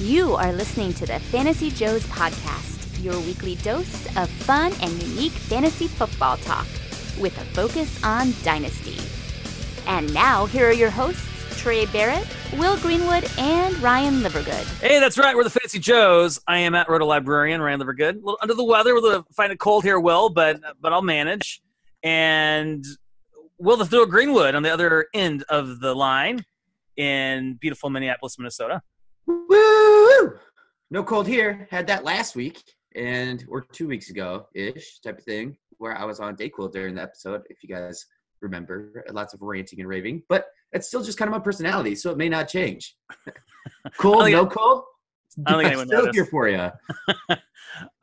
You are listening to the Fantasy Joes podcast, your weekly dose of fun and unique fantasy football talk with a focus on dynasty. And now, here are your hosts, Trey Barrett, Will Greenwood, and Ryan Livergood. Hey, that's right. We're the Fantasy Joes. I am at Roto Librarian, Ryan Livergood. A little under the weather. We're find it cold here, Will, but but I'll manage. And Will the Throw Greenwood on the other end of the line in beautiful Minneapolis, Minnesota. Woo! No cold here. Had that last week and or two weeks ago ish type of thing where I was on Dayquil during the episode. If you guys remember, lots of ranting and raving, but it's still just kind of my personality, so it may not change. cold, no cold. I don't think anyone still noticed. here for you.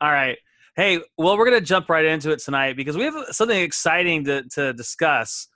All right. Hey, well, we're going to jump right into it tonight because we have something exciting to, to discuss.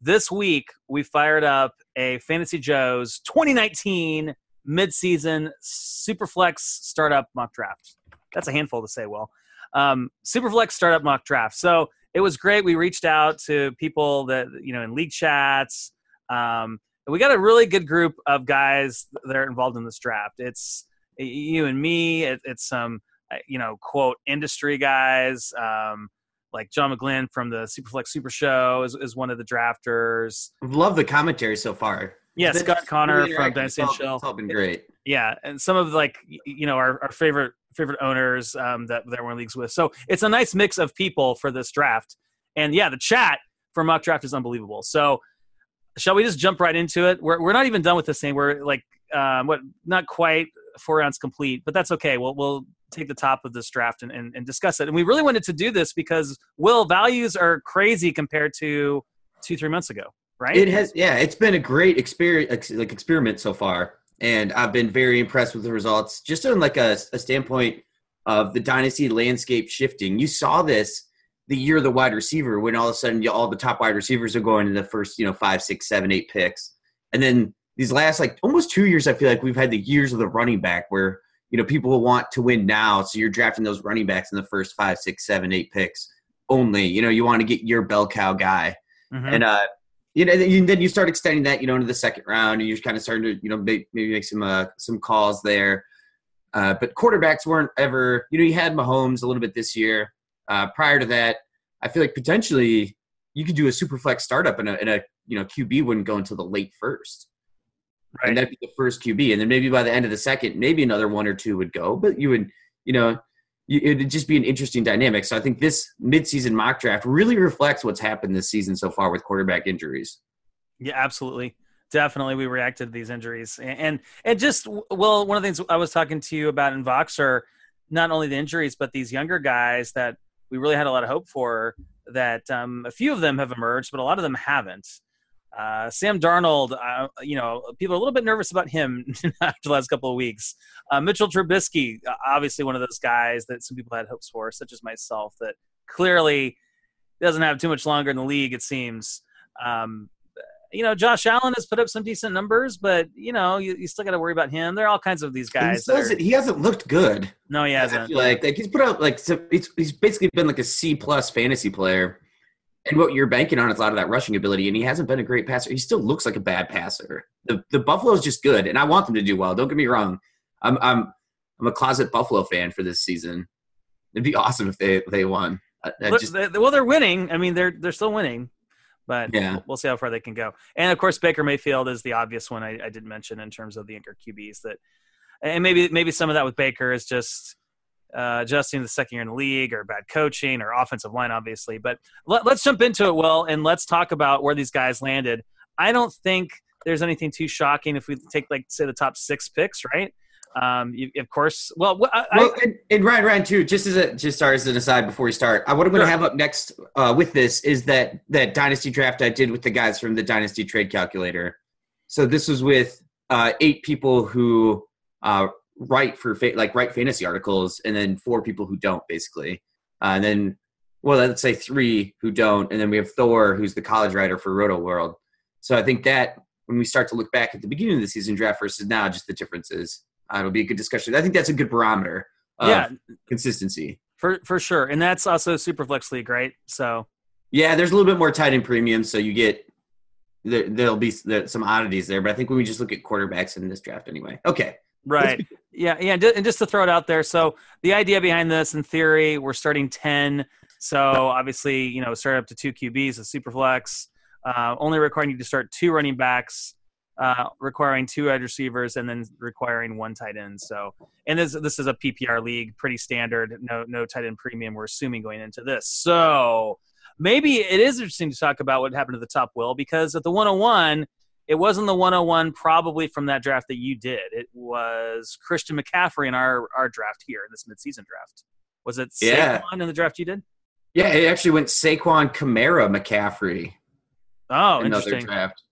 This week, we fired up a Fantasy Joe's 2019 midseason Superflex startup mock draft. That's a handful to say, Will. Um, Superflex startup mock draft. So it was great. We reached out to people that, you know, in league chats. Um, we got a really good group of guys that are involved in this draft. It's you and me, it, it's some uh, you know, quote industry guys, um, like John McGlynn from the Superflex Super Show is, is one of the drafters. Love the commentary so far. Yeah, Scott Connor from. Dynasty and Shell. It's all been great. Yeah, and some of like you know our, our favorite favorite owners um, that that we're in leagues with. So it's a nice mix of people for this draft. And yeah, the chat for mock draft is unbelievable. So shall we just jump right into it? We're we're not even done with this thing. We're like um, what not quite four rounds complete, but that's okay. We'll we'll take the top of this draft and, and, and discuss it. And we really wanted to do this because Will values are crazy compared to two three months ago, right? It has, yeah, it's been a great experience, like experiment so far, and I've been very impressed with the results. Just on like a, a standpoint of the dynasty landscape shifting, you saw this the year of the wide receiver when all of a sudden you- all the top wide receivers are going in the first, you know, five, six, seven, eight picks, and then these last like almost two years, I feel like we've had the years of the running back where you know people want to win now, so you're drafting those running backs in the first five, six, seven, eight picks only. You know, you want to get your bell cow guy. Mhm. And uh, you know, then you, then you start extending that, you know, into the second round, and you're kind of starting to, you know, make, maybe make some uh, some calls there. Uh, but quarterbacks weren't ever, you know, you had Mahomes a little bit this year. Uh, prior to that, I feel like potentially you could do a super flex startup, and a, and a you know QB wouldn't go until the late first, right. and that'd be the first QB, and then maybe by the end of the second, maybe another one or two would go, but you would, you know. It'd just be an interesting dynamic. So I think this midseason mock draft really reflects what's happened this season so far with quarterback injuries. Yeah, absolutely. Definitely, we reacted to these injuries, and and, just well, one of the things I was talking to you about in Voxer not only the injuries, but these younger guys that we really had a lot of hope for. That um, a few of them have emerged, but a lot of them haven't. Uh, Sam Darnold, uh, you know, people are a little bit nervous about him after the last couple of weeks. Uh, Mitchell Trubisky, uh, obviously one of those guys that some people had hopes for, such as myself, that clearly doesn't have too much longer in the league, it seems. Um, you know, Josh Allen has put up some decent numbers, but you know, you, you still got to worry about him. There are all kinds of these guys. that are- he hasn't looked good. no, he hasn't. like like he's put out like so he's, he's basically been like a C plus fantasy player, and what you're banking on is a lot of that rushing ability. And he hasn't been a great passer. He still looks like a bad passer. The the Buffalo's just good, and I want them to do well. Don't get me wrong. I'm I'm I'm a closet Buffalo fan for this season. It'd be awesome if they they won. I, I just well, they're winning. I mean, they're they're still winning, but Yeah. we'll, see how far they can go. And of course, Baker Mayfield is the obvious one I, I did mention in terms of the younger QBs. That, and maybe maybe some of that with Baker is just uh, adjusting to the second year in the league, or bad coaching, or offensive line, obviously. But let, let's jump into it, Will, and let's talk about where these guys landed. I don't think there's anything too shocking if we take like say the top six picks, right? Um, you, of course. Well, I, I- Well, and, and Ryan, Ryan, too. Just as a just sorry, as an aside before we start, uh, what I'm going to Sure. have up next uh, with this is that that dynasty draft I did with the guys from the Dynasty Trade Calculator. So this was with uh, eight people who uh, write for fa- like write fantasy articles, and then four people who don't, basically. Uh, and then, well, let's say three who don't, and then we have Thor, who's the college writer for Rotoworld. So I think that when we start to look back at the beginning of the season draft versus now, just the differences, uh, it'll be a good discussion. I think that's a good barometer of yeah, consistency. for for sure. And that's also Superflex League, right? So Yeah, there's a little bit more tight end premium, so you get there, there'll be some oddities there. But I think when we just look at quarterbacks in this draft, anyway. Okay, Right. Yeah, yeah, and just to throw it out there, so the idea behind this, in theory, we're starting ten. So obviously, you know, start up to two QBs, a super flex, uh, only requiring you to start two running backs, uh, requiring two wide receivers, and then requiring one tight end. So, and this this is a PPR league, pretty standard. No no tight end premium. We're assuming going into this. So maybe it is interesting to talk about what happened to the top will because at the 101 it wasn't the 101 probably from that draft that you did. It was Christian McCaffrey in our, our draft here, in this midseason draft. Was it Yeah. Saquon in the draft you did? Yeah, it actually went Saquon Kamara McCaffrey. Oh, another interesting. draft.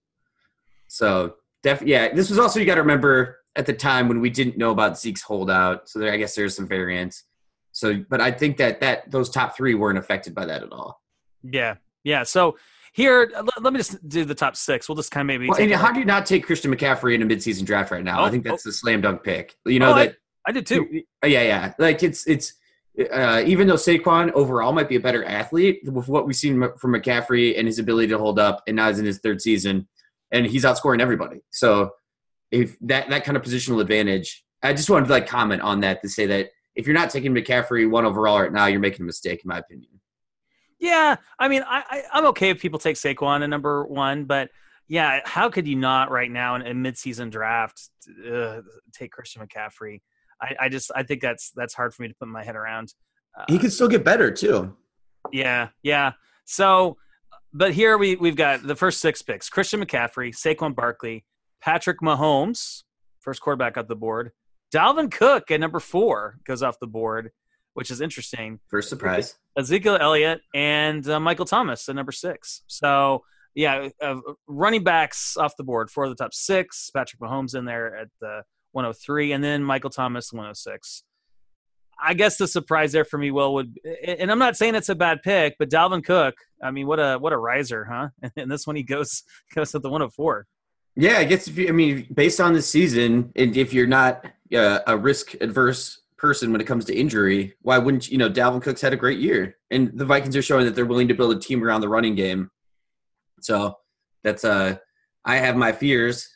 So def yeah, this was also you got to remember at the time when we didn't know about Zeke's holdout. So there, I guess there's some variance. So, but I think that that those top three weren't affected by that at all. Yeah, yeah. So here, let, let me just do the top six. We'll just kind of maybe. Well, and how do you not take Christian McCaffrey in a midseason draft right now? Oh, I think that's the slam dunk pick. You know Oh, I- that. I did too. Yeah, yeah. Like it's it's uh, even though Saquon overall might be a better athlete with what we've seen from McCaffrey and his ability to hold up, and now he's in his third season, and he's outscoring everybody. So if that that kind of positional advantage, I just wanted to like comment on that to say that if you're not taking McCaffrey one overall right now, you're making a mistake, in my opinion. Yeah, I mean, I, I I'm okay if people take Saquon at number one, but yeah, how could you not right now in a midseason draft uh, take Christian McCaffrey? I, I just I think that's that's hard for me to put my head around. Uh, He can still get better too. Yeah, yeah. So, but here we we've got the first six picks: Christian McCaffrey, Saquon Barkley, Patrick Mahomes, first quarterback off the board. Dalvin Cook at number four goes off the board, which is interesting. First surprise. Ezekiel Elliott and uh, Michael Thomas at number six. So yeah, uh, running backs off the board for the top six. Patrick Mahomes in there at the 103, and then Michael Thomas 106. I guess the surprise there for me, Will, would, and I'm not saying it's a bad pick, but Dalvin Cook. I mean, what a what a riser, huh? And this one he goes goes at the 104. Yeah, I guess if you, I mean, based on the season, and if you're not uh, a risk adverse person when it comes to injury, why wouldn't you? Know, Dalvin Cook's had a great year, and the Vikings are showing that they're willing to build a team around the running game. So that's uh, I have my fears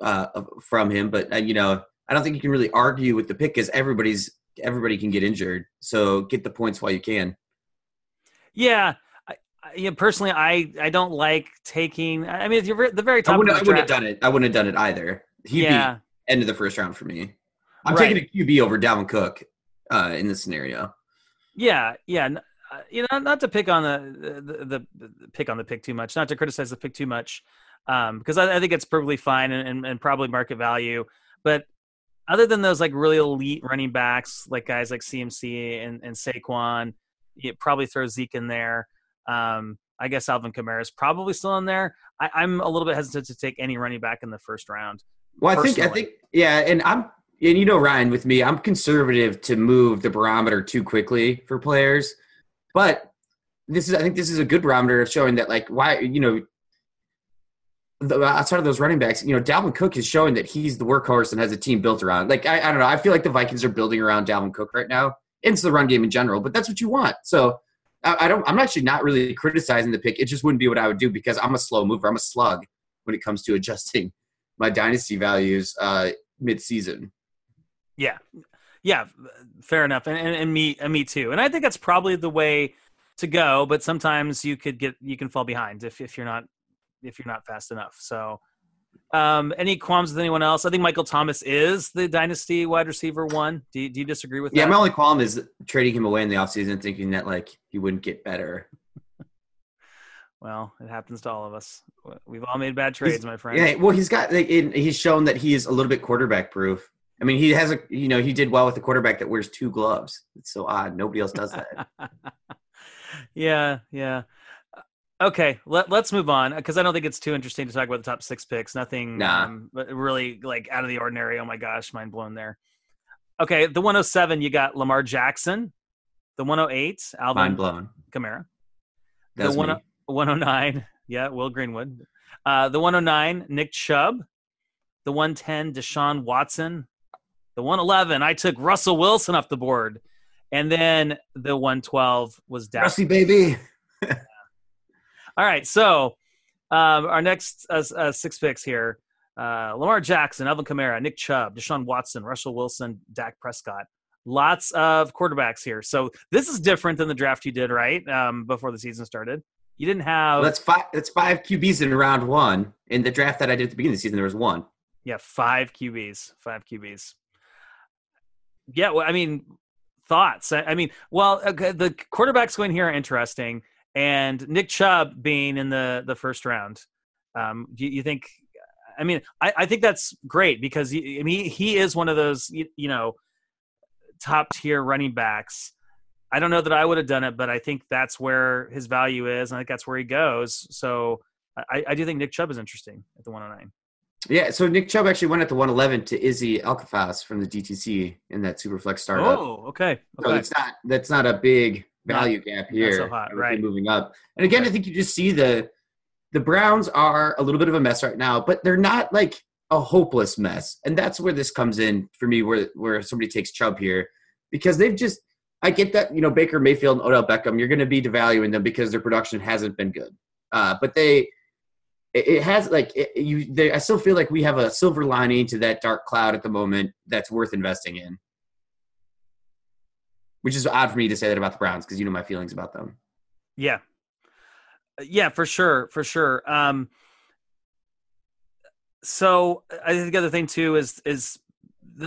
uh from him, but uh, you know, I don't think you can really argue with the pick because everybody's everybody can get injured. So get the points while you can. Yeah. I, I, yeah, personally, I, I don't like taking. I mean, if you're the very I wouldn't, I wouldn't have done it. I wouldn't have done it either. He'd yeah, be end of the first round for me. I'm Right. taking a QB over Dalvin Cook uh, in this scenario. Yeah, yeah. uh, You know, not to pick on the the, the, the pick on the pick too much, not to criticize the pick too much, um, because I, I think it's perfectly fine and, and, and probably market value. But other than those like really elite running backs, like guys like CMC and, and Saquon, you probably throw Zeke in there. Um, I guess Alvin Kamara is probably still in there. I, I'm a little bit hesitant to take any running back in the first round. Well, I think I think yeah, and I'm and you know Ryan with me, I'm conservative to move the barometer too quickly for players, but this is I think this is a good barometer of showing that like why you know the, outside of those running backs, you know Dalvin Cook is showing that he's the workhorse and has a team built around. Like I, I don't know, I feel like the Vikings are building around Dalvin Cook right now into the run game in general, but that's what you want. So. I I don't. I'm actually not really criticizing the pick. It just wouldn't be what I would do because I'm a slow mover. I'm a slug when it comes to adjusting my dynasty values uh, mid-season. Yeah, yeah, fair enough, and, and and me and me too. And I think that's probably the way to go. But sometimes you could get you can fall behind if if you're not if you're not fast enough. So, um, any qualms with anyone else? I think Michael Thomas is the dynasty wide receiver one. Do you, do you disagree with Yeah, that? my only qualm is trading him away in the offseason, thinking that like he wouldn't get better. well, it happens to all of us. We've all made bad trades, my friend. Yeah, well, he's got like, it, he's shown that he is a little bit quarterback proof. I mean, he has a you know he did well with a quarterback that wears two gloves. It's so odd. Nobody else does that. yeah, yeah. Okay, let, let's move on because I don't think it's too interesting to talk about the top six picks. Nothing Nah. um, really like out of the ordinary. Oh my gosh, mind blown there. Okay, the 107, you got Lamar Jackson. The 108, Alvin Mind blown. Kamara. That's the one, me. 109, yeah, Will Greenwood. Uh, the 109, Nick Chubb. The 110, Deshaun Watson. The 111, I took Russell Wilson off the board. And then the 112 was Dak Rusty baby. All right, so um, our next uh, uh, six picks here. uh, Lamar Jackson, Alvin Kamara, Nick Chubb, Deshaun Watson, Russell Wilson, Dak Prescott. Lots of quarterbacks here. So this is different than the draft you did, right? Um, before the season started. You didn't have. Well, that's five. That's five QBs in round one. In the draft that I did at the beginning of the season, there was one. Yeah, five QBs. Five QBs. Yeah, well, I mean, thoughts. I, I mean, well, okay, the quarterbacks going here are interesting, and Nick Chubb being in the the first round. Um, do you, you think? I mean, I, I think that's great because he, I mean, he is one of those you, you know top tier running backs. I don't know that I would have done it, but I think that's where his value is, and I think that's where he goes. So I, I do think Nick Chubb is interesting at the 109. Yeah, so Nick Chubb actually went at the 111 to Izzy Alcafas from the DTC in that Superflex startup. Oh, okay. So okay. it's not that's not a big value Not- gap not here. so hot, right. Moving up, and again, I think you just see the the Browns are a little bit of a mess right now, but they're not like a hopeless mess, and that's where this comes in for me. Where where somebody takes Chubb here because they've just I get that you know Baker Mayfield and Odell Beckham, you're going to be devaluing them because their production hasn't been good, uh, but they. It has like it, you. They, I still feel like we have a silver lining to that dark cloud at the moment that's worth investing in which is odd for me to say that about the Browns because you know my feelings about them. Yeah. Yeah, for sure, for sure. Um so I think the other thing too is is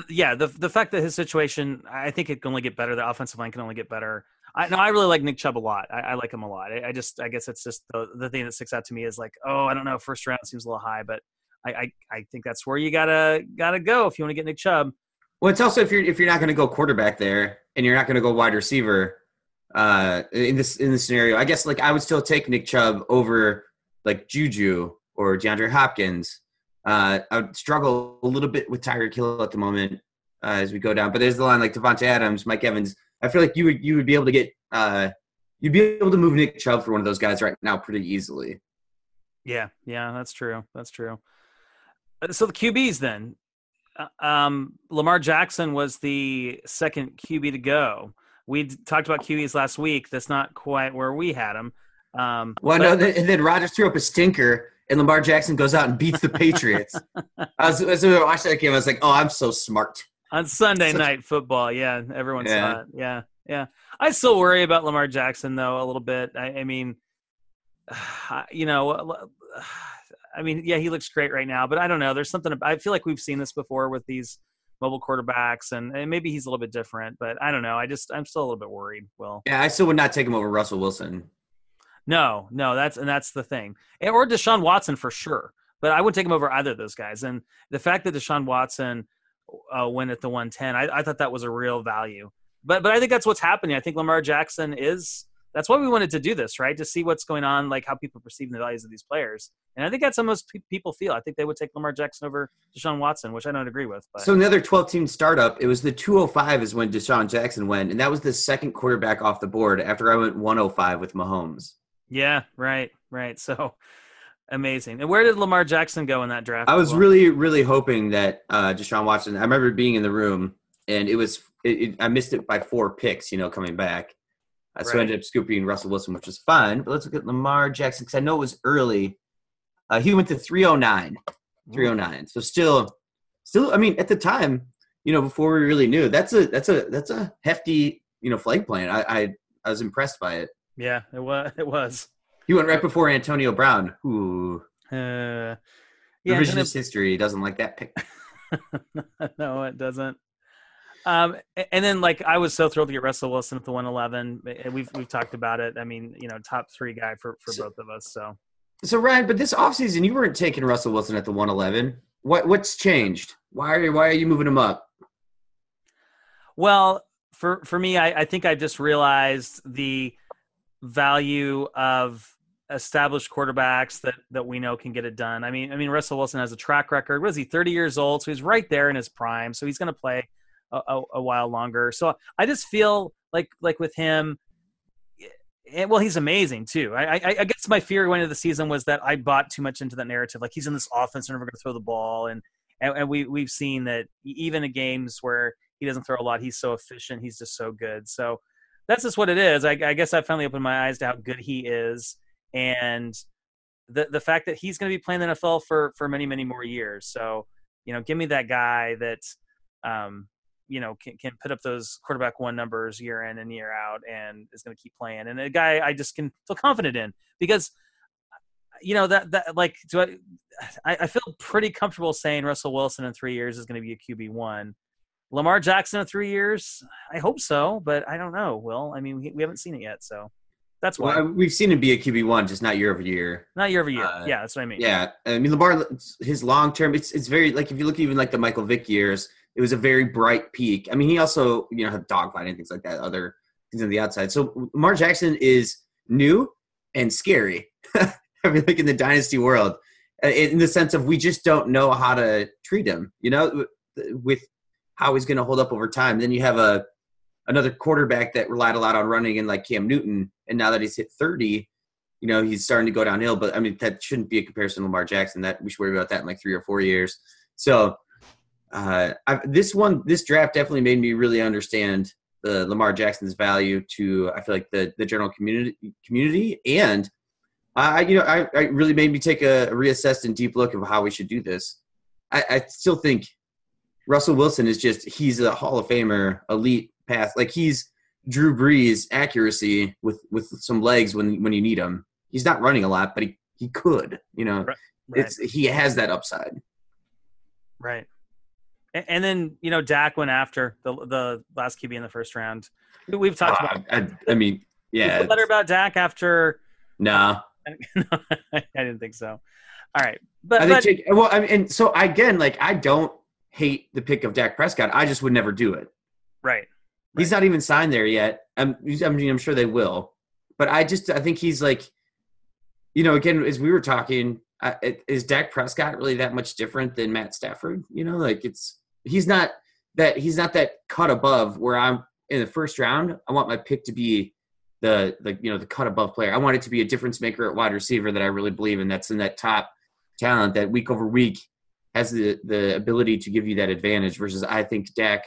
yeah, the the fact that his situation I think it can only get better. The offensive line can only get better. I no, I really like Nick Chubb a lot. I, I like him a lot. I, I just I guess it's just the the thing that sticks out to me is like, oh, I don't know, first round seems a little high, but I I, I think that's where you gotta gotta go if you want to get Nick Chubb. Well, it's also if you're if you're not going to go quarterback there and you're not going to go wide receiver uh, in this in this scenario, I guess like I would still take Nick Chubb over like Juju or DeAndre Hopkins. Uh, I would struggle a little bit with Tyreek Hill at the moment uh, as we go down, but there's the line like Davante Adams, Mike Evans. I feel like you would you would be able to get uh, you'd be able to move Nick Chubb for one of those guys right now pretty easily. Yeah, yeah, that's true. That's true. Uh, So the QBs then, Uh, um, Lamar Jackson was the second QB to go. We talked about QBs last week. That's not quite where we had him. Um, Well, but- no, and then Rodgers threw up a stinker, and Lamar Jackson goes out and beats the Patriots. I was, as I watched that game, I was like, "Oh, I'm so smart." On Sunday So- night football. Yeah, everyone Yeah. saw it. Yeah, yeah. I still worry about Lamar Jackson though a little bit. I, I mean, you know, I mean, yeah, he looks great right now, but I don't know. There's something. I feel like we've seen this before with these mobile quarterbacks, and, and maybe he's a little bit different, but I don't know. I just I'm still a little bit worried. Well, Yeah, I still would not take him over Russell Wilson. No, no, that's and that's the thing, eh, or Deshaun Watson for sure. But I wouldn't take him over either of those guys. And the fact that Deshaun Watson uh, went at the 110, I, I thought that was a real value. But but I think that's what's happening. I think Lamar Jackson is. That's why we wanted to do this, right? To see what's going on, like how people perceive the values of these players. And I think that's how most pe- people feel. I think they would take Lamar Jackson over Deshaun Watson, which I don't agree with. But So another 12 team startup, it was the 205 is when Deshaun Jackson went, and that was the second quarterback off the board after I went 105 with Mahomes. yeah, right, right. So amazing. And where did Lamar Jackson go in that draft? I was Will? really, really hoping that uh, Deshaun Watson. I remember being in the room, and it was it, it, I missed it by four picks. You know, coming back, uh, so I ended up scooping Russell Wilson, which was fun. But let's look at Lamar Jackson because I know it was early. Uh, he went to 309, 309. So still, still. I mean, at the time, you know, before we really knew, that's a that's a that's a hefty you know flag plan. I I, I was impressed by it. Yeah, it was. It was. He went right before Antonio Brown, who Uh, yeah, revisionist history doesn't like that pick. no, it doesn't. Um, and then like I was so thrilled to get Russell Wilson at the 111. We've we've talked about it. I mean, you know, top three guy for for So- both of us. So So Ryan, but this offseason you weren't taking Russell Wilson at the 111. What what's changed? Why are you, why are you moving him up? Well, for for me, I, I think I just realized the value of established quarterbacks that that we know can get it done. I mean, I mean Russell Wilson has a track record. Was he? Thirty years old, so he's right there in his prime. So he's going to play a, a, a while longer. So I just feel like like with him. And, well, he's amazing too. I, I, I guess my fear going into the season was that I bought too much into that narrative. Like he's in this offense, they're never going to throw the ball, and, and and we we've seen that even in games where he doesn't throw a lot. He's so efficient. He's just so good. So that's just what it is. I, I guess I finally opened my eyes to how good he is, and the the fact that he's going to be playing the NFL for for many many more years. So you know, give me that guy that um, you know can, can put up those quarterback one numbers year in and year out and is going to keep playing. And a guy i just can feel confident in because you know that that like do I, I, feel pretty comfortable saying russell wilson in three years is going to be a qb one. Lamar jackson in three years? I hope so but i don't know will. I mean we, we haven't seen it yet so that's why well, we've seen him be a QB one, just not year over year. Not year over year. Uh, yeah, that's what I mean. Yeah, I mean Lamar, his long term, it's it's very like if you look even like the Michael Vick years, it was a very bright peak. I mean, he also you know had dogfighting and things like that, other things on the outside. So Lamar Jackson is new and scary. I mean, like in the dynasty world, uh, in the sense of we just don't know how to treat him. You know, with how he's going to hold up over time. Then you have a another quarterback that relied a lot on running in like Cam Newton, and now that he's hit thirty, you know he's starting to go downhill. But I mean, that shouldn't be a comparison to Lamar Jackson. That we should worry about that in like three or four years. So uh, I, this one, this draft definitely made me really understand the Lamar Jackson's value to I feel like the the general community community and I you know I, I really made me take a, a reassessed and deep look of how we should do this. I, I still think Russell Wilson is just he's a Hall of Famer, elite pass. Like he's Drew Brees accuracy with with some legs when when you need him. He's not running a lot, but he he could. You know, right. it's he has that upside. Right. And then you know Dak went after the the last QB in the first round. We've talked uh, about. I, I, mean, yeah. Letter about Dak after. No. I didn't think so. All right, but, I think but, well, I mean, and so again, like I don't hate the pick of Dak Prescott. I just would never do it. Right. He's not even signed there yet. I'm, I mean, I'm sure they will, but I just I think he's like, you know, again as we were talking, uh, is Dak Prescott really that much different than Matt Stafford? You know, like it's he's not that he's not that cut above where I'm in the first round. I want my pick to be the the you know the cut above player. I want it to be a difference maker at wide receiver that I really believe in. That's in that top talent that week over week has the the ability to give you that advantage. Versus I think Dak,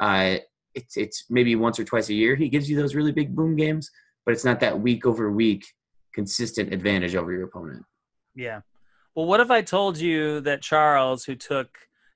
uh, it's it's maybe once or twice a year he gives you those really big boom games, but it's not that week over week consistent advantage over your opponent. Yeah. Well, what if I told you that Charles, who took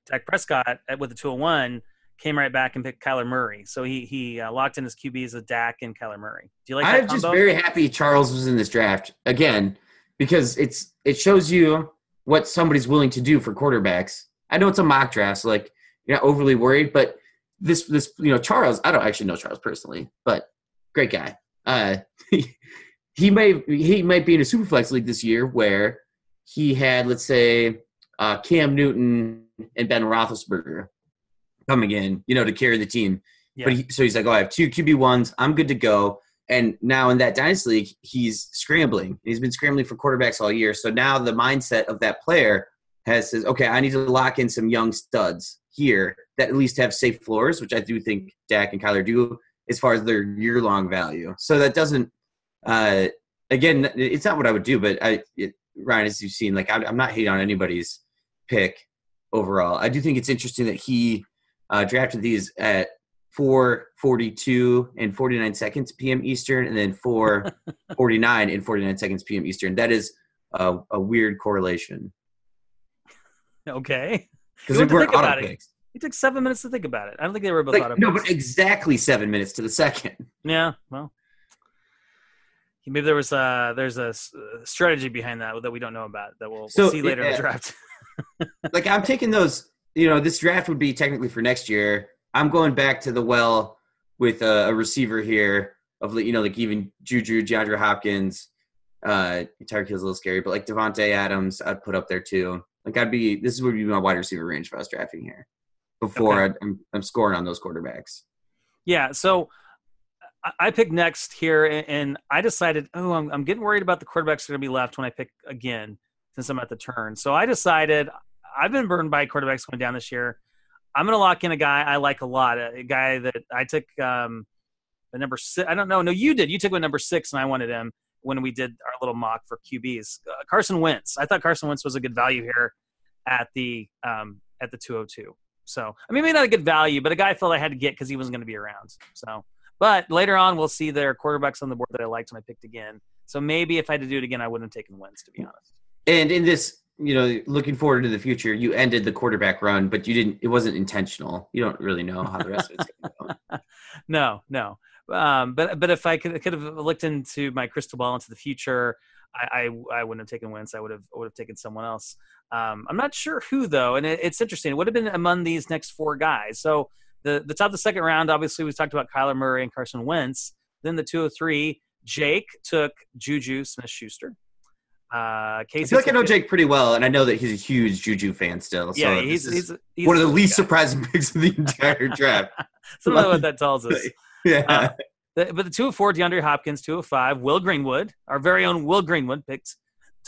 Dak Prescott with the 201 came right back and picked Kyler Murray. So he he uh, locked in his QBs with Dak and Kyler Murray. Do you like? I'm just very happy Charles was in this draft again because it's it shows you what somebody's willing to do for quarterbacks. I know it's a mock draft, so like you're not overly worried, but this this you know Charles, I don't actually know Charles personally, but great guy. Uh, he may he might be in a superflex league this year where he had let's say uh, Cam Newton and Ben Roethlisberger coming in, you know, to carry the team. Yeah. But he, so he's like, oh, I have two QB ones. I'm good to go. And now in that dynasty league, he's scrambling. He's been scrambling for quarterbacks all year. So now the mindset of that player has says, okay, I need to lock in some young studs here that at least have safe floors, which I do think Dak and Kyler do as far as their year long value. So that doesn't, uh, again, it's not what I would do, but I, it, Ryan, as you've seen, like I'm, I'm not hating on anybody's pick overall. I do think it's interesting that he uh, drafted these at 4:42 and 49 seconds p.m. Eastern, and then 4:49 and 49 seconds p.m. Eastern. That is a, a weird correlation. Okay. Because they were auto picks. It took seven minutes to think about it. I don't think they were both like, auto No, but exactly seven minutes to the second. Yeah, well, maybe there was a there's a strategy behind that that we don't know about that we'll, so, we'll see later yeah, in the draft. like I'm taking those. You know, this draft would be technically for next year. I'm going back to the well with a, a receiver here of you know like even Juju, DeAndre Hopkins. Uh, Tyreek Hill's a little scary, but like Davante Adams, I'd put up there too. Like I'd be this would be my wide receiver range if I was drafting here. Before okay. I'm, I'm scoring on those quarterbacks. Yeah, so I picked next here, and I decided, oh, I'm, I'm getting worried about the quarterbacks that are going to be left when I pick again since I'm at the turn. So I decided I've been burned by quarterbacks going down this year. I'm going to lock in a guy I like a lot, a guy that I took um, the number six. I don't know. No, you did. You took a number six, and I wanted him when we did our little mock for QBs. Uh, Carson Wentz. I thought Carson Wentz was a good value here at the um, at the 202. So I mean, maybe not a good value, but a guy I felt I had to get because he wasn't going to be around. So, but later on, we'll see their quarterbacks on the board that I liked, and I picked again. So maybe if I had to do it again, I wouldn't have taken Wentz, to be honest. And in this, you know, looking forward to the future, you ended the quarterback run, but you didn't. It wasn't intentional. You don't really know how the rest of it's going to go. no, no. Um, but but if I could could have looked into my crystal ball into the future, I I, I wouldn't have taken Wentz. I would have would have taken someone else. Um, I'm not sure who though, and it, it's interesting. It would have been among these next four guys. So the the top of the second round, obviously, we talked about Kyler Murray and Carson Wentz. Then the 203, Jake took Juju Smith Schuster. Uh, Casey I feel like I know Jake pretty well, and I know that he's a huge Juju fan still. So Yeah, he's, he's, he's one of the least yeah. surprising picks of the entire draft. So I what that tells us. yeah. Uh, The- but the 204, DeAndre Hopkins, 205, Will Greenwood, our very own Will Greenwood picked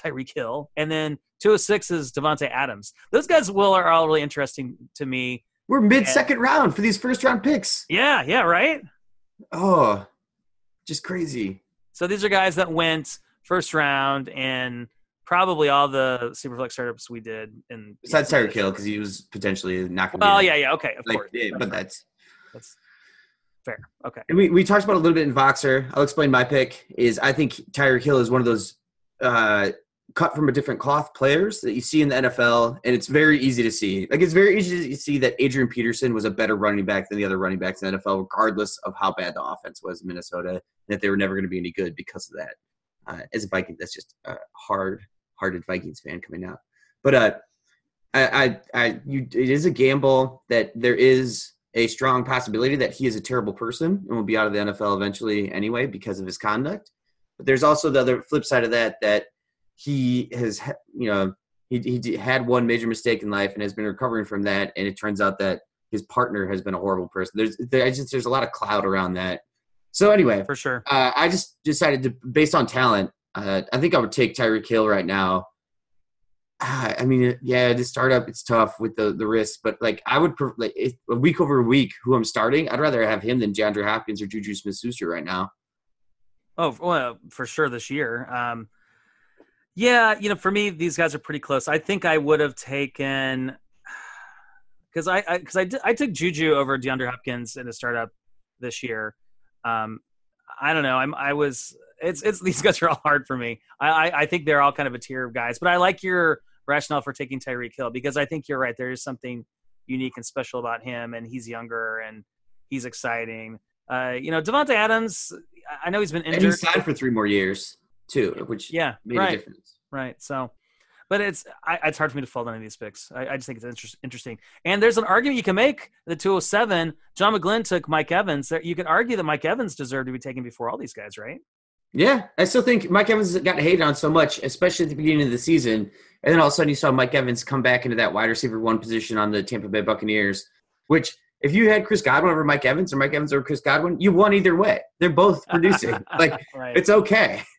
Tyreek Hill. And then 206 is Davante Adams. Those guys, Will, are all really interesting to me. We're mid second round for these first round picks. Yeah, yeah, right? Oh, just crazy. So these are guys that went first round and probably all the Superflex startups we did. In Besides Tyreek Hill, because he was potentially not going to be. Oh, yeah, yeah, okay, of like, course. yeah, but that's. That's fair. Okay. And we, we talked about a little bit in Voxer. I'll explain my pick. Is I think Tyreek Hill is one of those uh, cut from a different cloth players that you see in the NFL, and it's very easy to see. Like it's very easy to see that Adrian Peterson was a better running back than the other running backs in the NFL, regardless of how bad the offense was in Minnesota, and that they were never going to be any good because of that. Uh, as a Viking, that's just a hard-hearted Vikings fan coming out. But uh, I, I, I, you, it is a gamble that there is a strong possibility that he is a terrible person and will be out of the NFL eventually anyway because of his conduct. But there's also the other flip side of that that he has, you know, he, he had one major mistake in life and has been recovering from that. And it turns out that his partner has been a horrible person. There's there, I just, there's a lot of cloud around that. So anyway, For sure. uh, I just decided to, based on talent, uh, I think I would take Tyreek Hill right now. Ah, I mean, yeah, the startup it's tough with the the risk, but like I would like a week over week who I'm starting, I'd rather have him than DeAndre Hopkins or Juju Smith-Schuster right now. Oh, well, for sure this year. Um, yeah, you know, for me, these guys are pretty close. I think I would have taken because I because I, did, I took Juju over DeAndre Hopkins in a startup this year. Um, I don't know. I'm I was it's it's these guys are all hard for me. I, I I think they're all kind of a tier of guys, but I like your rationale for taking Tyreek Hill because I think you're right. There is something unique and special about him, and he's younger and he's exciting. Uh, you know, Davante Adams. I- know he's been injured. And he signed for three more years too, which Yeah, made right, a difference. right. So, but it's I, it's hard for me to fold any of these picks. I, I just think it's interest, interesting. And there's an argument you can make. The 207, John McGlynn took Mike Evans. You could argue that Mike Evans deserved to be taken before all these guys, right? Yeah, I still think Mike Evans got hated on so much, especially at the beginning of the season, and then all of a sudden you saw Mike Evans come back into that wide receiver one position on the Tampa Bay Buccaneers, which. If you had Chris Godwin over Mike Evans or Mike Evans over Chris Godwin, you won either way. They're both producing. like right. it's okay.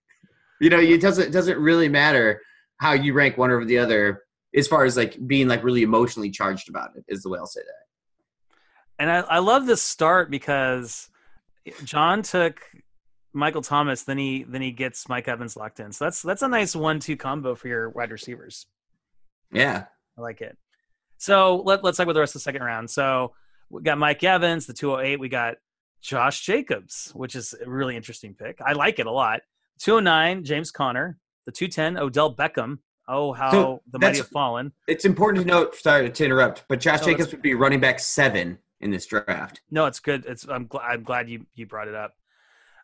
You know, it doesn't it doesn't really matter how you rank one over the other as far as like being like really emotionally charged about it is the way I'll say that. and I, I love this start because John took Michael Thomas, then he then he gets Mike Evans locked in. So that's that's a nice one-two combo for your wide receivers. Yeah. I like it. So let, let's talk about the rest of the second round. So we got Mike Evans, the 208. We got Josh Jacobs, which is a really interesting pick. I like it a lot. 209, James Conner. The 210, Odell Beckham. Oh, how So the mighty have fallen. It's important to note, sorry to interrupt, but Josh No, Jacobs would be running back seven in this draft. No, it's good. It's I'm, gl- I'm glad you you brought it up.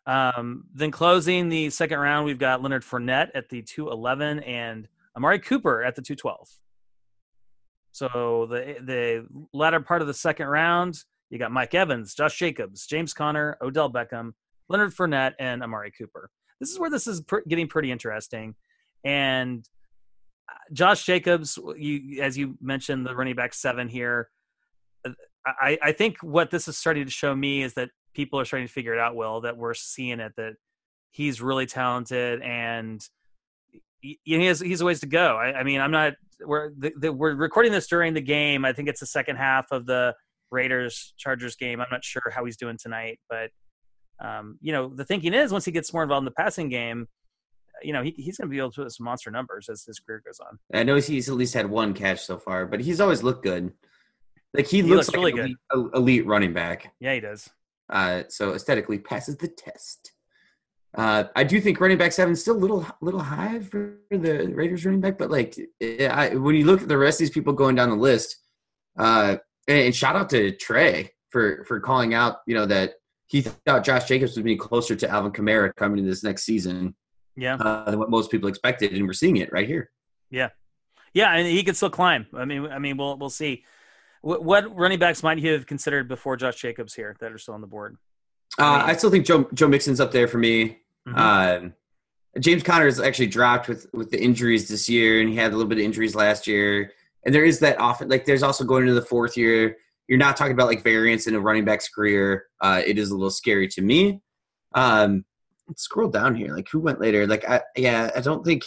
Um, then closing the second round, we've got Leonard Fournette at the 211 and Amari Cooper at the 212. So the the latter part of the second round, you got Mike Evans, Josh Jacobs, James Conner, Odell Beckham, Leonard Fournette, and Amari Cooper. This is where this is pr- getting pretty interesting. And uh, Josh Jacobs, you as you mentioned, the running back seven here. uh, I, I think what this is starting to show me is that people are starting to figure it out. Will that we're seeing it that he's really talented and he, he has he's a ways to go. I, I mean, I'm not. We're the, the, we're recording this during the game. I think it's the second half of the Raiders Chargers game. I'm not sure how he's doing tonight, but um, you know, the thinking is once he gets more involved in the passing game, you know, he, he's going to be able to put some monster numbers as his career goes on. I know he's at least had one catch so far, but he's always looked good. Like he, He looks, looks like really an elite, elite running back. Yeah, he does. Uh, so aesthetically passes the test. Uh, I do think running back seven is still a little little high for the Raiders running back, but like I, when you look at the rest of these people going down the list, uh, and, and shout out to Trey for for calling out, you know that he thought Josh Jacobs was being closer to Alvin Kamara coming into this next season, Yeah. uh, than what most people expected, and we're seeing it right here. Yeah, yeah, and he could still climb. I mean, I mean, we'll we'll see. What, what running backs might you have considered before Josh Jacobs here that are still on the board? Uh, I still think Joe Joe Mixon's up there for me. Mhm. Um, James Conner has actually dropped with with the injuries this year, and he had a little bit of injuries last year. And there is that often like there's also going into the fourth year. You're not talking about like variance in a running back's career. Uh, it is a little scary to me. Um, scroll down here. Like who went later? Like I yeah, I don't think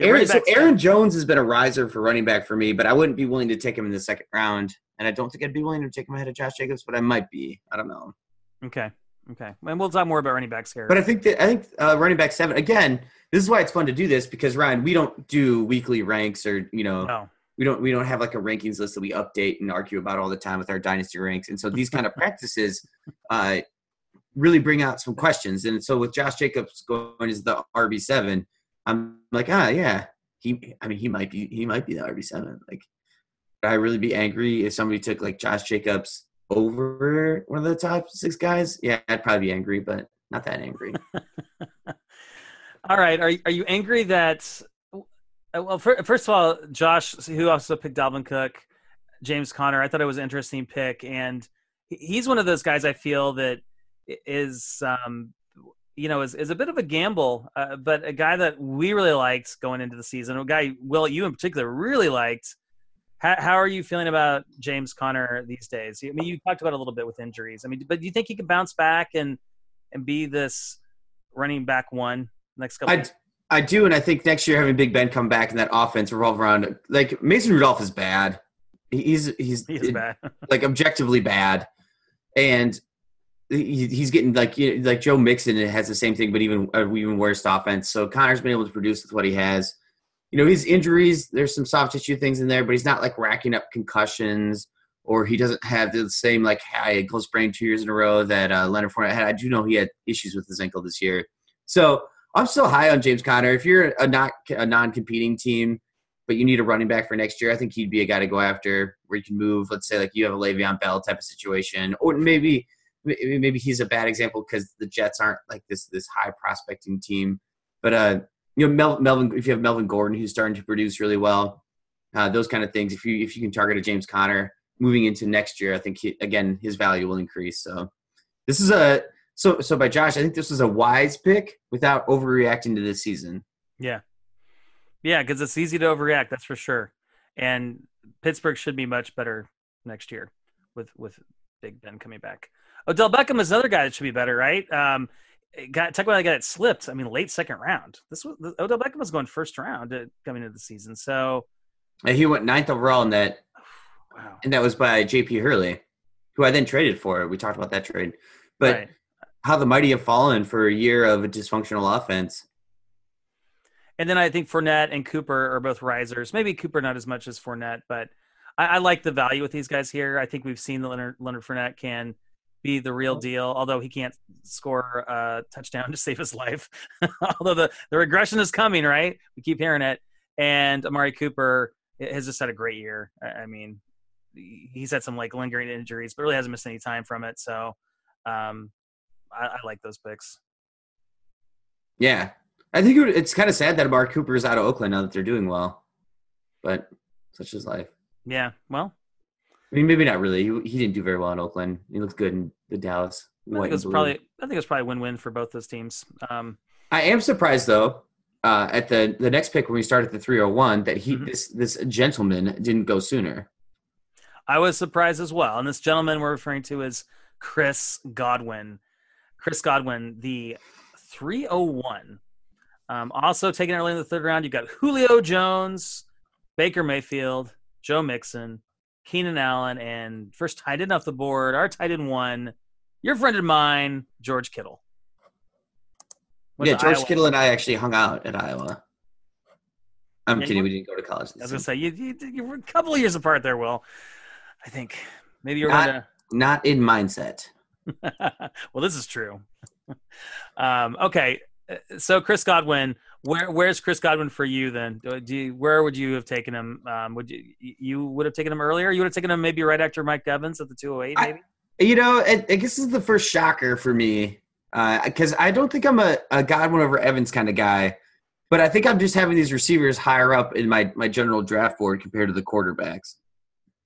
Aaron, so Aaron Jones has been a riser for running back for me, but I wouldn't be willing to take him in the second round. And I don't think I'd be willing to take him ahead of Josh Jacobs, but I might be. I don't know. Okay, okay, and we'll talk more about running backs here. But I think that I think uh, running back seven again. This is why it's fun to do this because Ryan, we don't do weekly ranks or you know no, we don't we don't have like a rankings list that we update and argue about all the time with our dynasty ranks. And so these kind of practices uh, really bring out some questions. And so with Josh Jacobs going as the RB seven, I'm like ah yeah he I mean he might be he might be the RB seven. Like would I really be angry if somebody took like Josh Jacobs over one of the top six guys? Yeah, I'd probably be angry, but not that angry. All right. Are are you angry that? Well, fir- first of all, Josh, who also picked Dalvin Cook, James Conner. I thought it was an interesting pick, and he's one of those guys I feel that is, um, you know, is, is a bit of a gamble, uh, but a guy that we really liked going into the season. A guy, Will, you in particular, really liked. How, how are you feeling about James Conner these days? I mean, you talked about a little bit with injuries. I mean, but do you think he can bounce back and and be this running back one next couple? I, I do, and I think next year having Big Ben come back and that offense revolve around like Mason Rudolph is bad. He's he's He is bad. like objectively bad, and he's getting like you know, like Joe Mixon has the same thing, but even uh, even worse offense. So Conner's been able to produce with what he has. You know, his injuries, there's some soft tissue things in there, but he's not like racking up concussions, or he doesn't have the same like high ankle sprain two years in a row that uh, Leonard Fournette had. I do know he had issues with his ankle this year, so I'm still high on James Conner. If you're a not a non-competing team, but you need a running back for next year, I think he'd be a guy to go after where you can move. Let's say like you have a Le'Veon Bell type of situation, or maybe maybe he's a bad example because the Jets aren't like this this high prospecting team. But uh, you know Mel, Melvin, if you have Melvin Gordon who's starting to produce really well, uh, those kind of things. If you if you can target a James Conner moving into next year, I think he, again his value will increase. So this is a so so by Josh, I think this was a wise pick without overreacting to this season. Yeah. Yeah, because it's easy to overreact, that's for sure. And Pittsburgh should be much better next year with with Big Ben coming back. Odell Beckham is another guy that should be better, right? Um, got talk about a guy that slipped. I mean, late second round. This was Odell Beckham was going first round uh, coming into the season. So, And he went ninth overall in that, wow. and that was by J.P. Hurley, who I then traded for. We talked about that trade, but Right. how the mighty have fallen for a year of a dysfunctional offense. And then I think Fournette and Cooper are both risers. Maybe Cooper not as much as Fournette, but I, I like the value with these guys here. I think we've seen that Leonard, Leonard Fournette can be the real deal, although he can't score a touchdown to save his life. although the, the regression is coming, right? We keep hearing it. And Amari Cooper has just had a great year. I, I mean, he's had some like lingering injuries, but really hasn't missed any time from it. So um, I, I like those picks. Yeah, I think it's kind of sad that Amari Cooper is out of Oakland now that they're doing well, but such is life. Yeah. Well, I mean, maybe not really. He, he didn't do very well in Oakland. He looks good in the Dallas. I think white it was probably I think it was probably win-win for both those teams. Um, I am surprised though. Uh, at the the next pick when we start at the 301 that he Mhm. this this gentleman didn't go sooner. I was surprised as well. And this gentleman we're referring to is Chris Godwin. Chris Godwin, the 301. Um, also taken early in the third round, you've got Julio Jones, Baker Mayfield, Joe Mixon, Keenan Allen, and first tight end off the board, our tight end one, your friend of mine, George Kittle. Went yeah, George Iowa. Kittle and I actually hung out at Iowa. I'm Yeah, kidding. you- We didn't go to college. I was gonna say you, you, you were a couple of years apart there, Will. I think maybe you're Not- gonna. Not in mindset. well, this is true. um, okay, so Chris Godwin, where where's Chris Godwin for you then? Do you, where would you have taken him? Um, would you you would have taken him earlier? You would have taken him maybe right after Mike Evans at the 208, maybe. I, you know, I, I, guess this is the first shocker for me because uh, I don't think I'm a, a Godwin over Evans kind of guy, but I think I'm just having these receivers higher up in my my general draft board compared to the quarterbacks.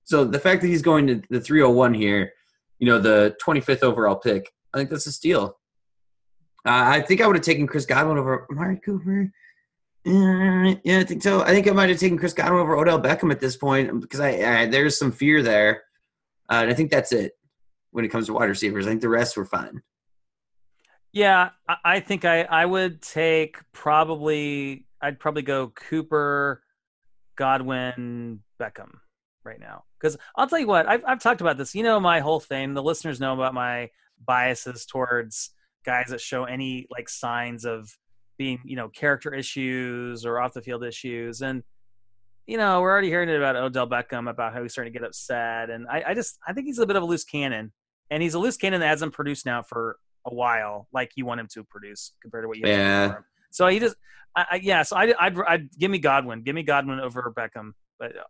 So the fact that he's going to the 301 here, you know, the 25th overall pick, I think that's a steal. Uh, I think I would have taken Chris Godwin over Amari Cooper. Uh, yeah, I think so. I think I might have taken Chris Godwin over Odell Beckham at this point because I, I there's some fear there, uh, and I think that's it when it comes to wide receivers. I think the rest were fine. Yeah, I think I I would take probably I'd probably go Cooper, Godwin, Beckham right now because I'll tell you what I've I've talked about this. You know my whole thing. The listeners know about my biases towards guys that show any like signs of being you know character issues or off the field issues. And you know we're already hearing it about odell beckham about how he's starting to get upset. And I, I just i think he's a bit of a loose cannon. And he's a loose cannon that hasn't produced now for a while like you want him to produce compared to what you yeah. so he just I, I, yeah so I, I'd, I'd give me godwin. Give me godwin over beckham but uh,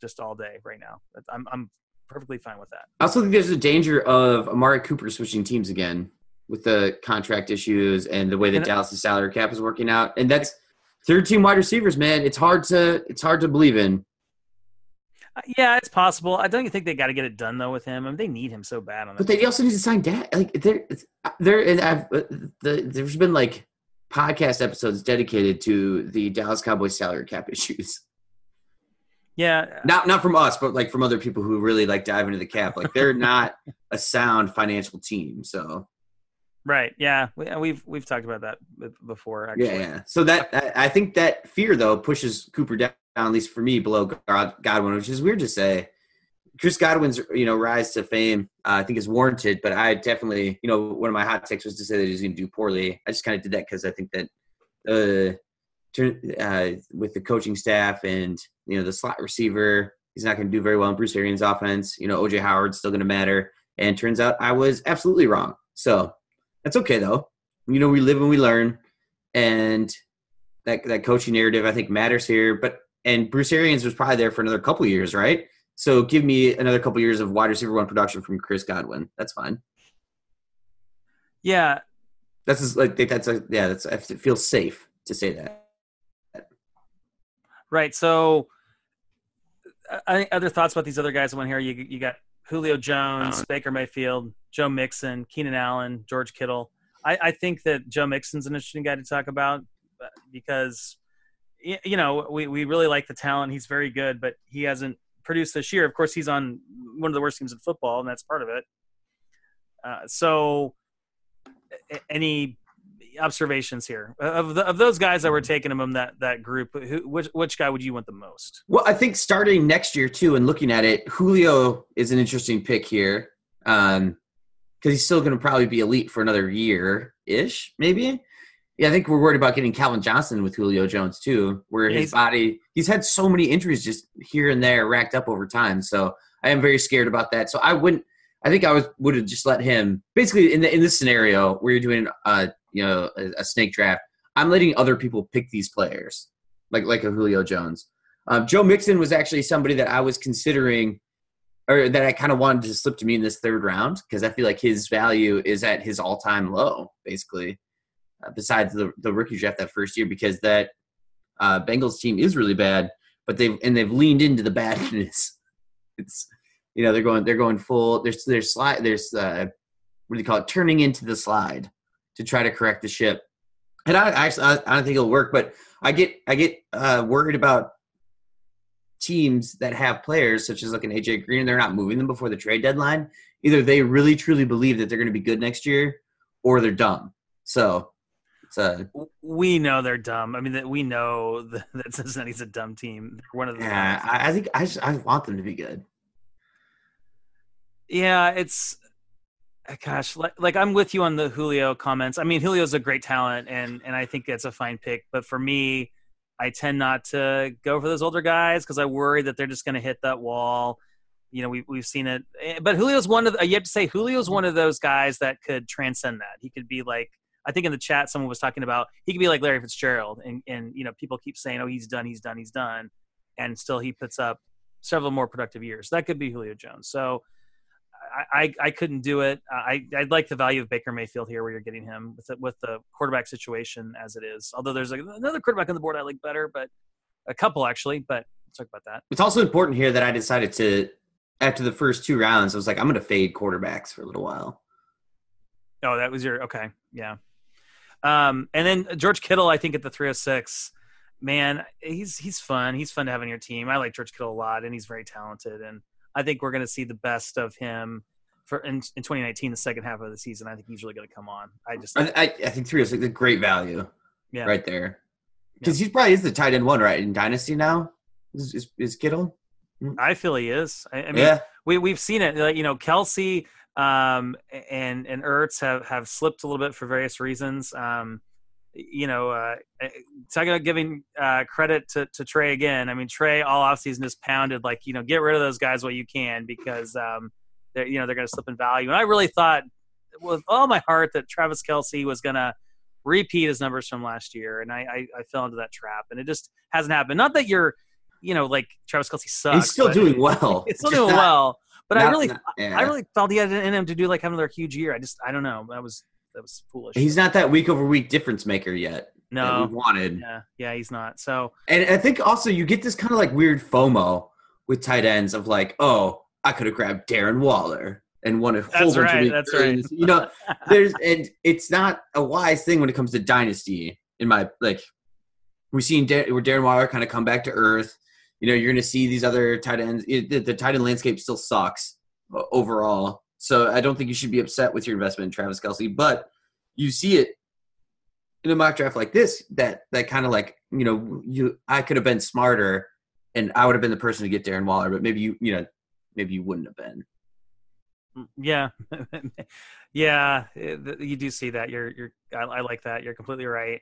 just all day right now. I'm, I'm perfectly fine with that. I also think there's a danger of amari cooper switching teams again with the contract issues and the way that Dallas' salary cap is working out. And that's third team wide receivers, man. It's hard to it's hard to believe in. Uh, yeah, it's possible. I don't think they got to get it done though with him. I mean, they need him so bad on. But they also need to sign Dak. Like there, there, and I've uh, the, there's been like podcast episodes dedicated to the Dallas Cowboys salary cap issues. Yeah, not not from us, but like from other people who really like dive into the cap. Like they're not a sound financial team. So Right. Yeah. We, we've we've talked about that before. Actually. Yeah. Yeah. So that I think that fear though pushes Cooper down, at least for me, below Godwin, which is weird to say. Chris Godwin's you know rise to fame, uh, I think is warranted, but I definitely you know one of my hot takes was to say that he's going to do poorly. I just kind of did that because I think that uh, uh, with the coaching staff and you know the slot receiver, he's not going to do very well in Bruce Arians' offense. You know OJ Howard's still going to matter, and turns out I was absolutely wrong. So that's okay though. You know, we live and we learn, and that that coaching narrative I think matters here. But and Bruce Arians was probably there for another couple years, right? So give me another couple years of wide receiver one production from Chris Godwin. That's fine. Yeah, that's just like that's a yeah. That's it feels safe to say that. Right. So, uh, other thoughts about these other guys? I here, you. You got Julio Jones, Baker Mayfield, Joe Mixon, Keenan Allen, George Kittle. I, I, think that Joe Mixon's an interesting guy to talk about uh, because, you know, we, we really like the talent. He's very good, but he hasn't produced this year. Of course, he's on one of the worst teams in football, and that's part of it. Uh, so, any observations here of the, of those guys that were taking him that that group? Who, which which guy would you want the most? Well, I think starting next year too, and looking at it, Julio is an interesting pick here because he's still going to probably be elite for another year ish, maybe. Yeah, I think we're worried about getting Calvin Johnson with Julio Jones too, where his body he's had so many injuries just here and there racked up over time. So I am very scared about that. So I wouldn't. I think I was would have just let him basically in the in this scenario where you're doing uh you know a, a, snake draft. I'm letting other people pick these players, like like a Julio Jones. Um, Joe Mixon was actually somebody that I was considering, or that I kind of wanted to slip to me in this third round because I feel like his value is at his all time low, basically. Uh, besides the the rookie draft that first year, because that uh, Bengals team is really bad, but they've and they've leaned into the badness. It's you know they're going they're going full. There's there's slide there's uh, what do you call it? Turning into the slide to try to correct the ship. And I actually I, I don't think it'll work, but I get I get uh, worried about teams that have players such as like an AJ Green, and they're not moving them before the trade deadline. Either they really truly believe that they're going to be good next year, or they're dumb. So a we know they're dumb. I mean, that we know that Cincinnati's a dumb team. They're one of the yeah. I, I think I just, I want them to be good. Yeah, it's uh, gosh, like, like I'm with you on the Julio comments. I mean, Julio's a great talent, and and I think it's a fine pick. But for me, I tend not to go for those older guys because I worry that they're just going to hit that wall. You know, we we've seen it. Eh, but Julio's one of the, you have to say Julio's one of those guys that could transcend that. He could be like I think in the chat someone was talking about he could be like Larry Fitzgerald, and and you know people keep saying, oh, he's done, he's done, he's done, and still he puts up several more productive years. That could be Julio Jones. So. I, I, couldn't do it. I I'd like the value of Baker Mayfield here, where you're getting him with the, with the quarterback situation as it is. Although there's another quarterback on the board I like better, but a couple actually. But let's talk about that. It's also important here that I decided to after the first two rounds, I was like, I'm going to fade quarterbacks for a little while. Oh, that was your okay, yeah. Um, and then George Kittle, I think at the 306, man, he's he's fun. He's fun to have on your team. I like George Kittle a lot, and he's very talented. And I think we're going to see the best of him for in, in 2019, the second half of the season. I think he's really going to come on. I just I, I, I think three is like a great value, yeah, right there, because yeah. he probably is the tight end one, right, in Dynasty now. Is, is, is Kittle? I feel he is. I, I mean, yeah. we we've seen it. Like, you know, Kelce um, and and Ertz have have slipped a little bit for various reasons. Um, you know, uh, eh, talking about giving uh, credit to, to Trey again. I mean, Trey all offseason just pounded like, you know, get rid of those guys while you can because um, they're you know they're going to slip in value. And I really thought with all my heart that Travis Kelce was going to repeat his numbers from last year, and I, I, I fell into that trap, and it just hasn't happened. Not that you're you know, like Travis Kelce sucks. He's still doing well. He's still doing not, well. But not, I really, not, yeah. I really felt he had it in him to do like another huge year. I just, I don't know. That was that was foolish. He's not that week over week difference maker yet. No, we wanted. Yeah, yeah, he's not. So, and I think also you get this kind of like weird FOMO with tight ends of like, oh, I could have grabbed Darren Waller and won a whole that's bunch right, of That's right. You know, there's and it's not a wise thing when it comes to dynasty. In my like, we've seen Dar- where Darren Waller kind of come back to earth you know, you're going to see these other tight ends. It, the, the tight end landscape still sucks overall. So I don't think you should be upset with your investment in Travis Kelce, but you see it in a mock draft like this that that kind of like you know you I could have been smarter and I would have been the person to get Darren Waller, but maybe you you know maybe you wouldn't have been. Mm, yeah, yeah, you do see that. You're you're I, I like that. You're completely right.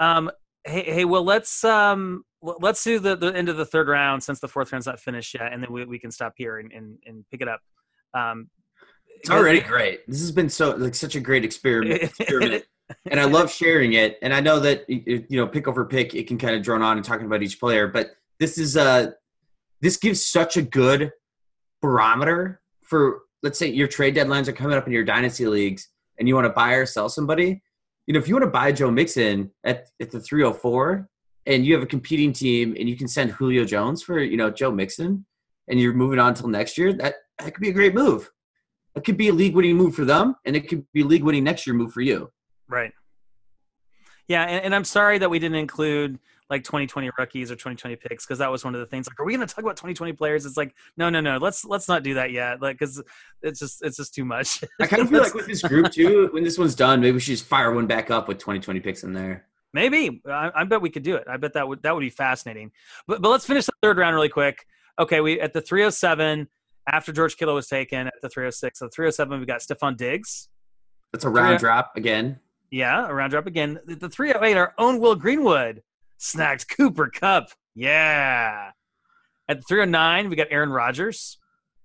Um, hey hey, well let's um let's do the, the end of the third round since the fourth round's not finished yet, and then we, we can stop here and, and, and pick it up. Um, it's already great. This has been so like such a great experiment, experiment. and I love sharing it. And I know that you know, pick over pick, it can kind of drone on and talking about each player, but this is uh this gives such a good barometer for let's say your trade deadlines are coming up in your dynasty leagues and you want to buy or sell somebody. You know, if you want to buy Joe Mixon at, at the 304, and you have a competing team and you can send Julio Jones for, you know, Joe Mixon and you're moving on until next year, that, that could be a great move. It could be a league winning move for them and it could be a league winning next year move for you. Right. Yeah. And, and I'm sorry that we didn't include like 2020 rookies or 2020 picks because that was one of the things like are we going to talk about 2020 players it's like no no no let's let's not do that yet like because it's just it's just too much i kind of feel like with this group too when this one's done maybe we should just fire one back up with 2020 picks in there Maybe I, I, bet we could do it. I bet that would that would be fascinating. But but let's finish the third round really quick. Okay, we at the 307 after George Kittle was taken at the 306. So the 307 we got Stefon Diggs. That's a round drop again. Yeah, a round drop again. The, the 308 our own Will Greenwood snagged Cooper Kupp. Yeah. At the 309 we got Aaron Rodgers.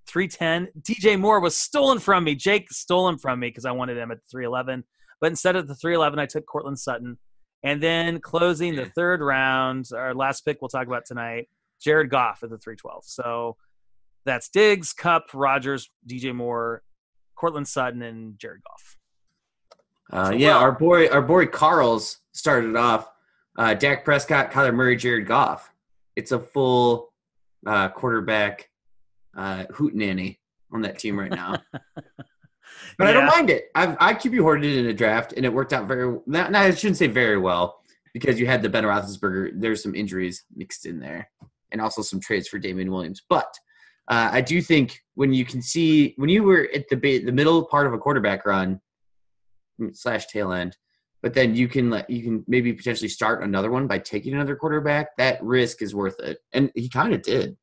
310 DJ Moore was stolen from me. Jake stole him from me because I wanted him at the 311. But instead of the 311 I took Courtland Sutton. And then closing the third round, our last pick we'll talk about tonight, Jared Goff at the 312. So that's Diggs, Kupp, Rodgers, DJ Moore, Courtland Sutton, and Jared Goff. Uh, so, yeah, well, our boy, our boy Carl's started off. Uh, Dak Prescott, Kyler Murray, Jared Goff. It's a full uh, quarterback uh, hootenanny on that team right now. But yeah. I don't mind it. I've I QB hoarded in a draft, and it worked out very. Not, I shouldn't say very well because you had the Ben Roethlisberger. There's some injuries mixed in there, and also some trades for Damien Williams. But uh, I do think when you can see when you were at the the middle part of a quarterback run slash tail end, but then you can let you can maybe potentially start another one by taking another quarterback. That risk is worth it, and he kind of did.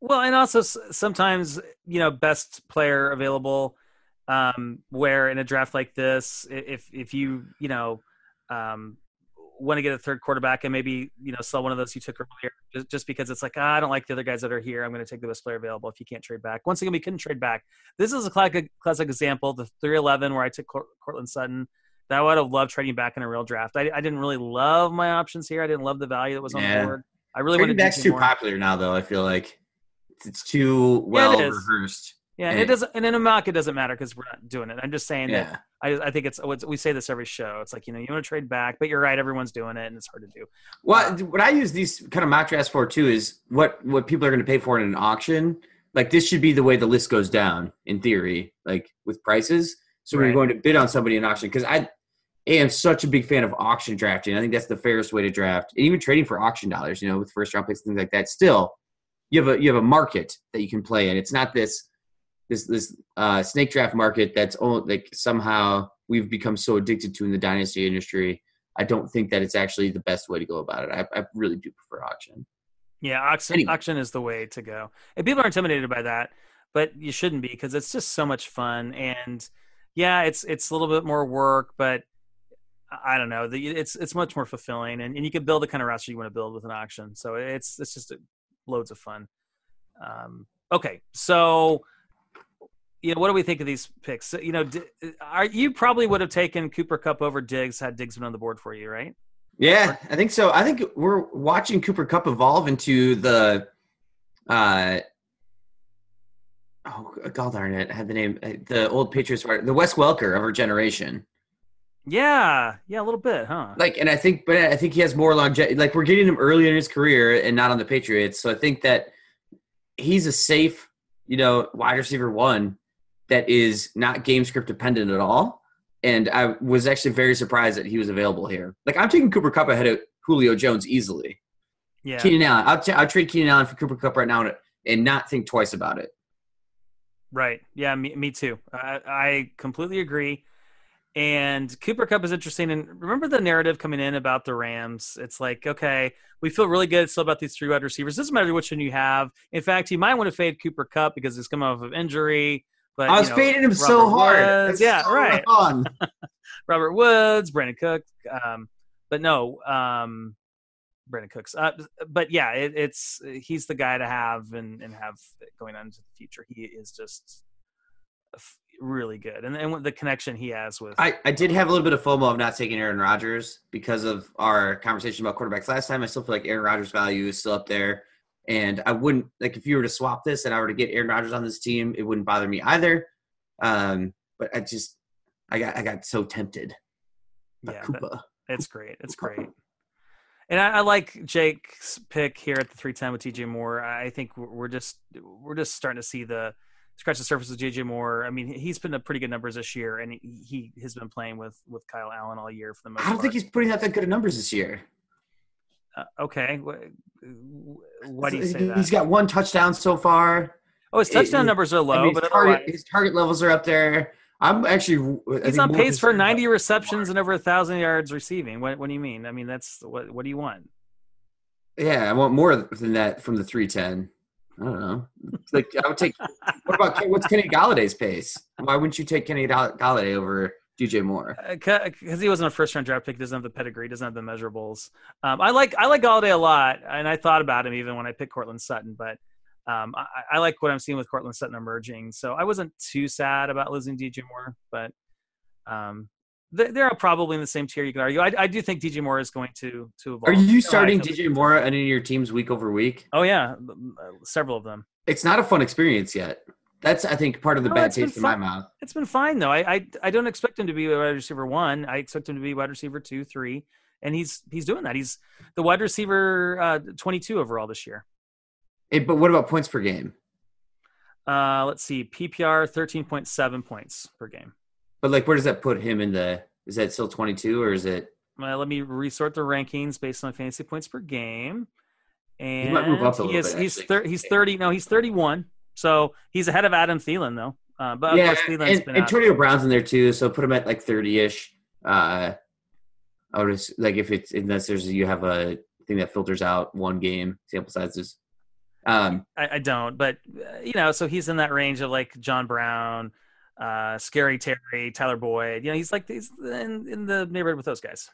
Well, and also sometimes you know best player available um, where in a draft like this, if if you you know um, want to get a third quarterback and maybe you know sell one of those you took earlier, just, just because it's like ah, I don't like the other guys that are here. I'm going to take the best player available. If you can't trade back, once again we couldn't trade back. This is a classic, classic example, the 311 where I took Courtland Sutton. that would have loved trading back in a real draft. I, I didn't really love my options here. I didn't love the value that was on Yeah. the board. I really Trading wanted back's DJ too Moore. popular now, though. I feel like it's too well is. rehearsed. Yeah, and Eh. it doesn't. And in a mock, it doesn't matter because we're not doing it. I'm just saying that I, I think it's we say this every show. It's like you know you want to trade back, but you're right. Everyone's doing it, and it's hard to do. Well, what I use these kind of mock drafts for too is what what people are going to pay for in an auction. Like this should be the way the list goes down in theory, like with prices. So when Right. you're going to bid on somebody in auction, because I am such a big fan of auction drafting. I think that's the fairest way to draft, and even trading for auction dollars. You know, with first round picks and things like that. Still, you have a you have a market that you can play in. It's not this this this uh, snake draft market that's only like somehow we've become so addicted to in the dynasty industry. I don't think that it's actually the best way to go about it. I, I really do prefer auction. Yeah, auction Anyway. auction is the way to go. And people are intimidated by that, but you shouldn't be because it's just so much fun. And yeah, it's it's a little bit more work, but I don't know. The, it's it's much more fulfilling, and, and you can build the kind of roster you want to build with an auction. So it's it's just loads of fun. Um, okay, so you know what do we think of these picks? You know, are you probably would have taken Cooper Kupp over Diggs had Diggs been on the board for you, right? Yeah, I think so. I think we're watching Cooper Kupp evolve into the uh oh god darn it, I had the name uh, the old Patriots the Wes Welker of our generation. Yeah, yeah, a little bit, huh? Like and I think but I think he has more longevity like we're getting him early in his career and not on the Patriots. So I think that he's a safe, you know, wide receiver one that is not game script dependent at all. And I was actually very surprised that he was available here. Like I'm taking Cooper Kupp ahead of Julio Jones easily. yeah. Keenan Allen. I'll, t- I'll trade Keenan Allen for Cooper Kupp right now and, and not think twice about it. Right. Yeah, me, me too. I, I completely agree. And Cooper Kupp is interesting. And remember the narrative coming in about the Rams? It's like, okay, we feel really good still about these three wide receivers. Doesn't matter which one you have. In fact, you might want to fade Cooper Kupp because he's coming off of injury. But I was you know, fading him so hard. Woods- yeah, so right. wrong. Robert Woods, Brandon Cook. Um, but no, um, Brandon Cooks. Uh, but yeah, it, it's he's the guy to have and, and have going on into the future. He is just really good, and and the connection he has with I, I did have a little bit of FOMO of not taking Aaron Rodgers because of our conversation about quarterbacks last time. I still feel like Aaron Rodgers' value is still up there. And I wouldn't like if you were to swap this and I were to get Aaron Rodgers on this team, it wouldn't bother me either. Um, but I just I got I got so tempted. yeah, that- it's great. It's great. And I, I like Jake's pick here at the three ten with DJ Moore. I think we're just we're just starting to see the scratch the surface of DJ Moore. I mean, he's been up pretty good numbers this year, and he, he has been playing with with Kyle Allen all year for the most I don't part. think he's putting out that good of numbers this year. Uh, okay. Wh- Why do you say that? He's got one touchdown so far. oh, his touchdown it- numbers are I low, mean, but his, target, his target levels are up there. I'm actually. I he's on pace for 90 receptions and over a thousand yards receiving. What, what do you mean? I mean, that's what. What do you want? Yeah, I want more than that from the 310. I don't know. Like I would take. what about what's Kenny Golladay's pace? Why wouldn't you take Kenny Gall- Golladay over DJ Moore? Because Uh, he wasn't a first round draft pick, doesn't have the pedigree, doesn't have the measurables. Um, I like I like Golladay a lot, and I thought about him even when I picked Courtland Sutton. But um, I, I like what I'm seeing with Courtland Sutton emerging, so I wasn't too sad about losing DJ Moore. But um, they, they're probably in the same tier. You can argue. I, I do think DJ Moore is going to to evolve. Are you starting DJ Moore on any of your teams week over week? Oh yeah, several of them. It's not a fun experience yet. That's I think part of the No, bad taste in my mouth. It's been fine though. I, I I don't expect him to be a wide receiver one. I expect him to be wide receiver two, three, and he's he's doing that. He's the wide receiver uh, 22 overall this year. Hey, but what about points per game? Uh, let's see, PPR 13.7 points per game. But like, where does that put him in the? Is that still 22 or is it? Uh, let me resort the rankings based on fantasy points per game. And might move up a he is, bit, he's thir- he's 30. No, he's 31. So he's ahead of Adam Thielen though. Uh, but of yeah, course Thielen's and been out. Antonio Brown's in there too, so put him at like 30ish. Uh, I would ass- like if it's unless there's you have a thing that filters out one game sample sizes. Um, I, I don't, but uh, you know, so he's in that range of like John Brown, uh, Scary Terry, Tyler Boyd. You know, he's like he's in, in the neighborhood with those guys.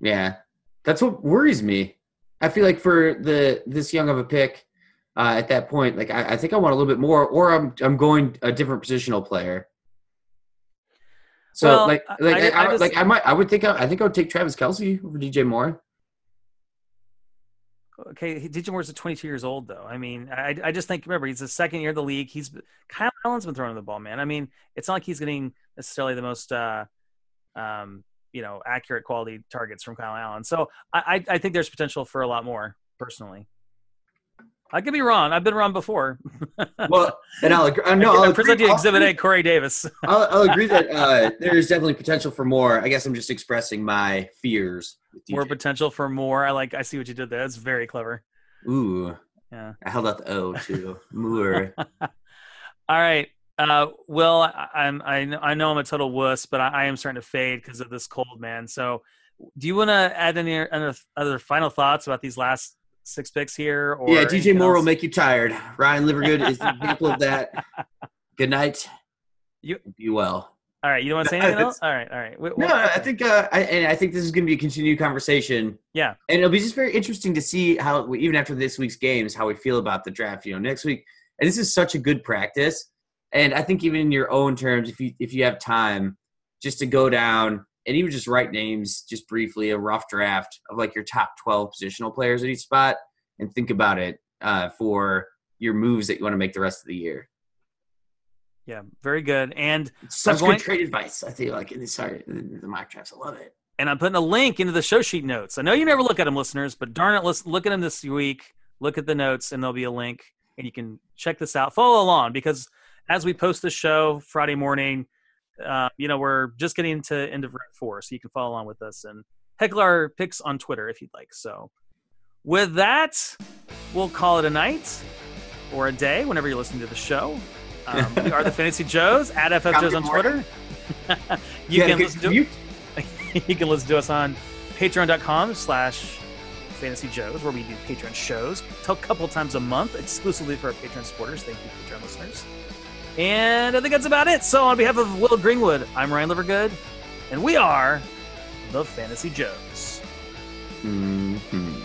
Yeah, that's what worries me. I feel like for the this young of a pick uh, at that point, like I, I think I want a little bit more, or I'm I'm going a different positional player. So Well, like I- like I- I, I just- like I might I would think I, I think I would take Travis Kelce over DJ Moore. Okay, DJ Moore's 22 years old, though. I mean, I, I just think remember he's the second year of the league. He's Kyle Allen's been throwing the ball, man. I mean, it's not like he's getting necessarily the most, uh, um, you know, accurate quality targets from Kyle Allen. So I, I think there's potential for a lot more. Personally, I could be wrong. I've been wrong before. Well, and I'll agree. Uh, no, I'll present you Exhibit A, Corey Davis. I'll, I'll agree that uh, there is definitely potential for more. I guess I'm just expressing my fears. With more potential for more. I like. I see what you did there. That's very clever. Ooh, Yeah. I held out the O too. Moore. All right. Uh, Will, I, I'm I know, I know I'm a total wuss, but I, I am starting to fade because of this cold, man. So, do you want to add any other, other final thoughts about these last six picks here? Or yeah, DJ Moore will make you tired. Ryan Livergood is an example of that. Good night. You- be well. All right, you don't want to say anything else? All right, all right. Wh- No, what- I think uh, I, and I think this is going to be a continued conversation. Yeah. and it'll be just very interesting to see how even after this week's games how we feel about the draft. You know, next week, and this is such a good practice. And I think even in your own terms, if you if you have time, just to go down and even just write names, just briefly, a rough draft of like your top twelve positional players at each spot, and think about it uh, for your moves that you want to make the rest of the year. yeah, very good. And It's such going- good trade advice. I feel like in the sorry the mock drafts, I love it. and I'm putting a link into the show sheet notes. I know you never look at them, listeners, but darn it, let's look at them this week. Look at the notes, and there'll be a link, and you can check this out. Follow along because as we post the show Friday morning, uh, you know we're just getting to end of round four, so you can follow along with us and heckle our picks on Twitter if you'd like. So, with that, we'll call it a night or a day whenever you're listening to the show. Um, we are the Fantasy Joes at FF Joes on Twitter. you a can listen to you can listen to us on patreon.com slash fantasy joes where we do patreon shows a couple times a month exclusively for our patreon supporters thank you patreon listeners and i think that's about it so on behalf of will greenwood i'm ryan livergood and we are the fantasy joes Mhm.